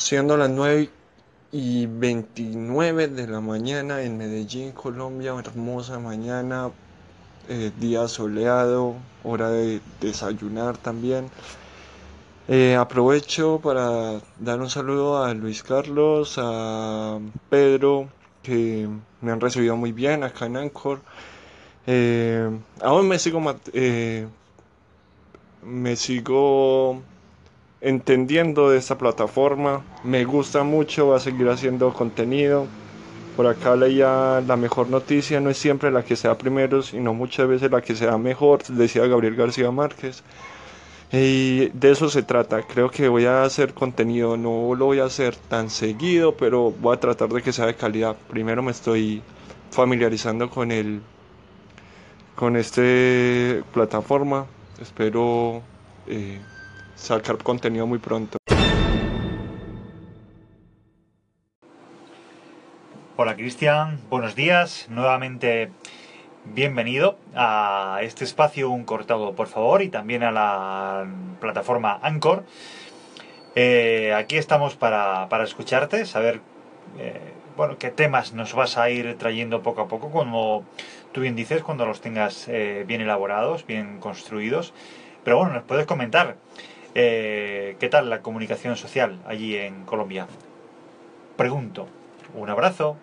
siendo las 9 y 29 de la mañana en Medellín, Colombia, hermosa mañana, eh, día soleado, hora de desayunar también. Eh, aprovecho para dar un saludo a Luis Carlos, a Pedro, que me han recibido muy bien acá en Anchor. Eh, aún me sigo, me sigo entendiendo de esta plataforma. Me gusta mucho, va a seguir haciendo contenido. Por acá leía la mejor noticia, no es siempre la que sea primero, sino muchas veces la que sea mejor, decía Gabriel García Márquez. Y de eso se trata, creo que voy a hacer contenido, no lo voy a hacer tan seguido, pero voy a tratar de que sea de calidad. Primero me estoy familiarizando con el con este plataforma, espero eh, sacar contenido muy pronto. Hola Cristian, buenos días, nuevamente bienvenido a este espacio Un Cortado por favor y también a la plataforma Anchor. Eh, aquí estamos para, escucharte, saber eh, bueno, qué temas nos vas a ir trayendo poco a poco, como tú bien dices, cuando los tengas eh, bien elaborados, bien construidos. Pero bueno, nos puedes comentar eh, ¿Qué tal la comunicación social allí en Colombia? Pregunto. Un abrazo.